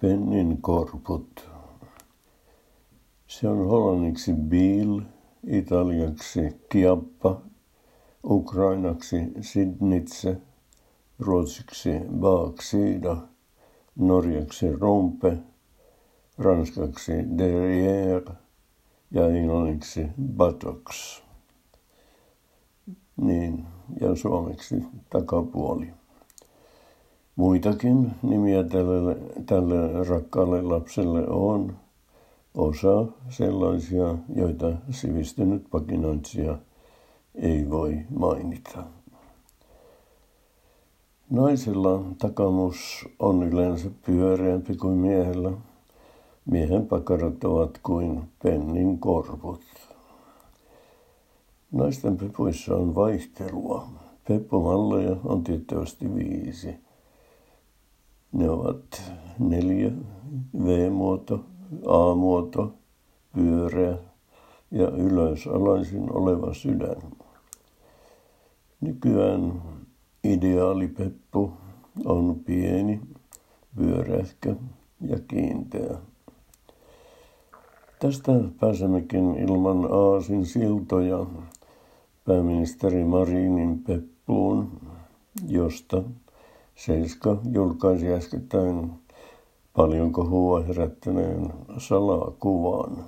Pennin korput. Se on hollanniksi bil, italiaksi kiappa, ukrainaksi sidnitse, ruotsiksi baaksida, norjaksi rompe, ranskaksi derrière ja englanniksi buttocks. Niin, ja suomeksi takapuoli. Muitakin nimiä tälle, tälle rakkaalle lapselle on. Osa sellaisia, joita sivistynyt pakinoitsija ei voi mainita. Naisella takamus on yleensä pyöreämpi kuin miehellä. Miehen pakarat ovat kuin pennin korput. Naisten pepuissa on vaihtelua. Peppumalleja on tiettävästi viisi. Ne ovat neljä, V-muoto, A-muoto, pyöreä ja ylösalaisin oleva sydän. Nykyään ideaalipeppu on pieni, pyörähkä ja kiinteä. Tästä pääsemmekin ilman aasin siltoja pääministeri Marinin peppuun, josta Seiska julkaisi äskettäin paljon kohua herättäneen salakuvan.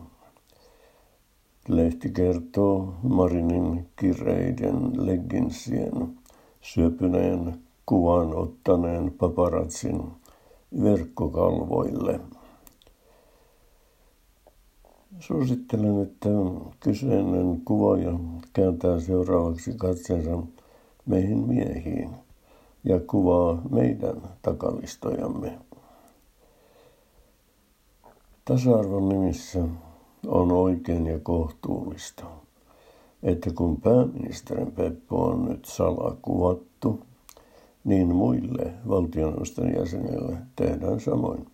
Lehti kertoo Marinin kireiden legginsien syöpyneen kuvan ottaneen paparatsin verkkokalvoille. Suosittelen, että kyseinen kuvaaja kääntää seuraavaksi katseensa meihin miehiin ja kuvaa meidän takalistojamme. Tasa-arvon nimissä on oikein ja kohtuullista, että kun pääministerin Peppo on nyt salakuvattu, niin muille valtioneuvoston jäsenille tehdään samoin.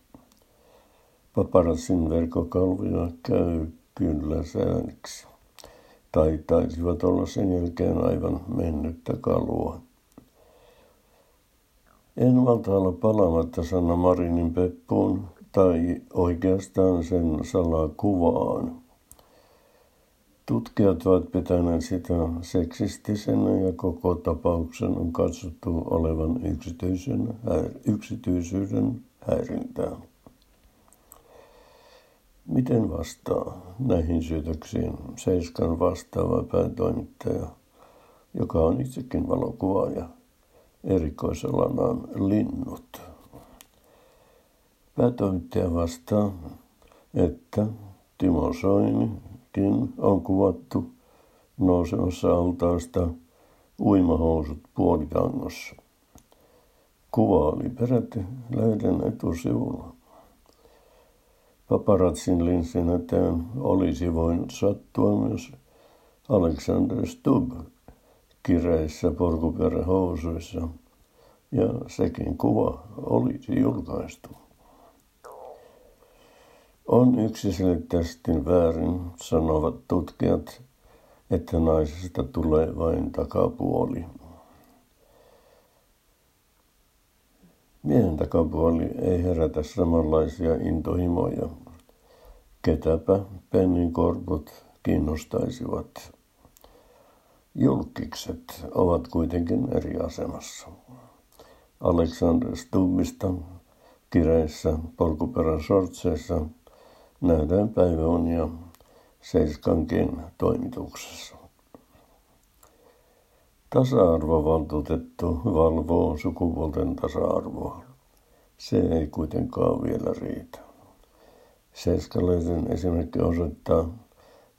Paparazin verkkokalvoja käy kyllä sääniksi. Tai taisivat olla sen jälkeen aivan mennyttä kalua. En malta olla palaamatta Sanna Marinin Peppuun tai oikeastaan sen salakuvaan. Tutkijat ovat pitäneet sitä seksistisenä ja koko tapauksen on katsottu olevan yksityisen, yksityisyyden häirintää. Miten vastaa näihin syytöksiin Seiskan vastaava päätoimittaja, joka on itsekin valokuvaaja, erikoisalanaan linnut? Päätoimittaja vastaa, että Timo Soinikin on kuvattu nousemassa altaasta uimahousut puolitangossa. Kuva oli peräti lehden etusivulla. Paparatsin linssin eteen olisi voinut sattua myös Alexander Stubb kireissä porkuperähousuissa, ja sekin kuva olisi julkaistu. On yksiselitteisesti väärin, sanovat tutkijat, että naisesta tulee vain takapuoli. Miehen takapuoli ei herätä samanlaisia intohimoja. Ketäpä pennin korput kiinnostaisivat. Julkikset ovat kuitenkin eri asemassa. Alexander Stubbista kireissä polkuperän sortseissa nähdään päiväunia Seiskankin toimituksessa. Tasa-arvovaltuutettu valvoo sukupuolten tasa-arvoa. Se ei kuitenkaan vielä riitä. Seiskalaisen esimerkki osoittaa,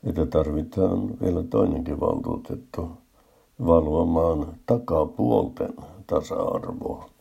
että tarvitaan vielä toinenkin valtuutettu valvomaan takapuolten tasa-arvoa.